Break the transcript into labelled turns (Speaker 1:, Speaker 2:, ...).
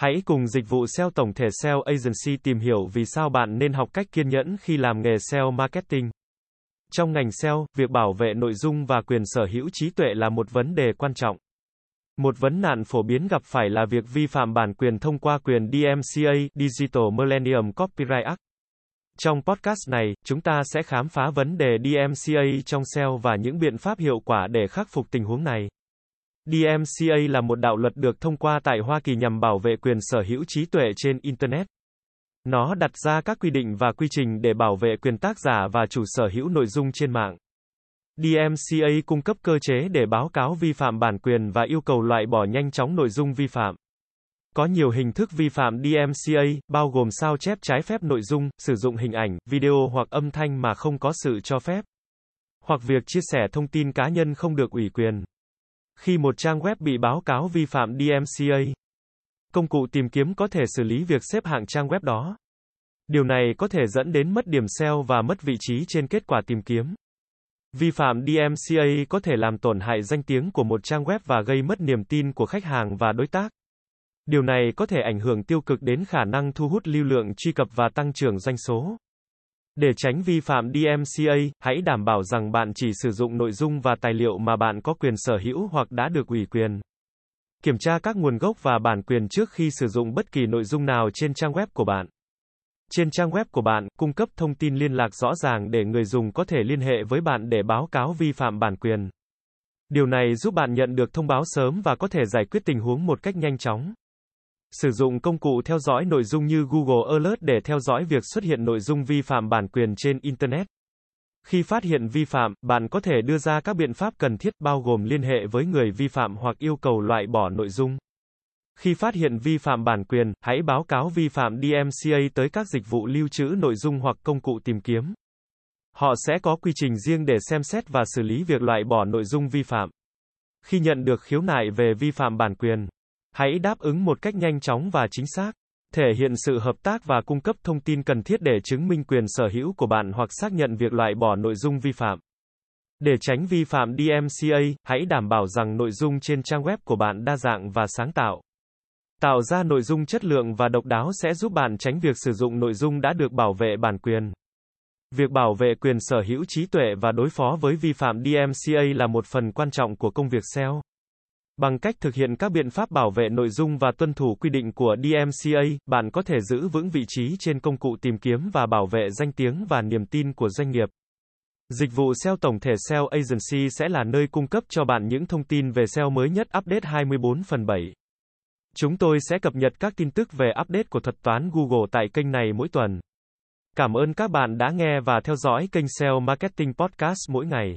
Speaker 1: Hãy cùng dịch vụ SEO tổng thể SEO Agency tìm hiểu vì sao bạn nên học cách kiên nhẫn khi làm nghề SEO marketing. Trong ngành SEO, việc bảo vệ nội dung và quyền sở hữu trí tuệ là một vấn đề quan trọng. Một vấn nạn phổ biến gặp phải là việc vi phạm bản quyền thông qua quyền DMCA, Digital Millennium Copyright Act. Trong podcast này, chúng ta sẽ khám phá vấn đề DMCA trong SEO và những biện pháp hiệu quả để khắc phục tình huống này. DMCA là một đạo luật được thông qua tại Hoa Kỳ nhằm bảo vệ quyền sở hữu trí tuệ trên Internet. Nó đặt ra các quy định và quy trình để bảo vệ quyền tác giả và chủ sở hữu nội dung trên mạng. DMCA cung cấp cơ chế để báo cáo vi phạm bản quyền và yêu cầu loại bỏ nhanh chóng nội dung vi phạm. Có nhiều hình thức vi phạm DMCA, bao gồm sao chép trái phép nội dung, sử dụng hình ảnh, video hoặc âm thanh mà không có sự cho phép, hoặc việc chia sẻ thông tin cá nhân không được ủy quyền. Khi một trang web bị báo cáo vi phạm DMCA, công cụ tìm kiếm có thể xử lý việc xếp hạng trang web đó. Điều này có thể dẫn đến mất điểm SEO và mất vị trí trên kết quả tìm kiếm. Vi phạm DMCA có thể làm tổn hại danh tiếng của một trang web và gây mất niềm tin của khách hàng và đối tác. Điều này có thể ảnh hưởng tiêu cực đến khả năng thu hút lưu lượng truy cập và tăng trưởng doanh số. Để tránh vi phạm DMCA, hãy đảm bảo rằng bạn chỉ sử dụng nội dung và tài liệu mà bạn có quyền sở hữu hoặc đã được ủy quyền. Kiểm tra các nguồn gốc và bản quyền trước khi sử dụng bất kỳ nội dung nào trên trang web của bạn. Trên trang web của bạn, cung cấp thông tin liên lạc rõ ràng để người dùng có thể liên hệ với bạn để báo cáo vi phạm bản quyền. Điều này giúp bạn nhận được thông báo sớm và có thể giải quyết tình huống một cách nhanh chóng. Sử dụng công cụ theo dõi nội dung như Google Alert để theo dõi việc xuất hiện nội dung vi phạm bản quyền trên Internet. Khi phát hiện vi phạm, bạn có thể đưa ra các biện pháp cần thiết bao gồm liên hệ với người vi phạm hoặc yêu cầu loại bỏ nội dung. Khi phát hiện vi phạm bản quyền, hãy báo cáo vi phạm DMCA tới các dịch vụ lưu trữ nội dung hoặc công cụ tìm kiếm. Họ sẽ có quy trình riêng để xem xét và xử lý việc loại bỏ nội dung vi phạm. Khi nhận được khiếu nại về vi phạm bản quyền, hãy đáp ứng một cách nhanh chóng và chính xác. Thể hiện sự hợp tác và cung cấp thông tin cần thiết để chứng minh quyền sở hữu của bạn hoặc xác nhận việc loại bỏ nội dung vi phạm. Để tránh vi phạm DMCA, hãy đảm bảo rằng nội dung trên trang web của bạn đa dạng và sáng tạo. Tạo ra nội dung chất lượng và độc đáo sẽ giúp bạn tránh việc sử dụng nội dung đã được bảo vệ bản quyền. Việc bảo vệ quyền sở hữu trí tuệ và đối phó với vi phạm DMCA là một phần quan trọng của công việc SEO. Bằng cách thực hiện các biện pháp bảo vệ nội dung và tuân thủ quy định của DMCA, bạn có thể giữ vững vị trí trên công cụ tìm kiếm và bảo vệ danh tiếng và niềm tin của doanh nghiệp. Dịch vụ SEO tổng thể SEO Agency sẽ là nơi cung cấp cho bạn những thông tin về SEO mới nhất update 24 phần 7. Chúng tôi sẽ cập nhật các tin tức về update của thuật toán Google tại kênh này mỗi tuần. Cảm ơn các bạn đã nghe và theo dõi kênh SEO Marketing Podcast mỗi ngày.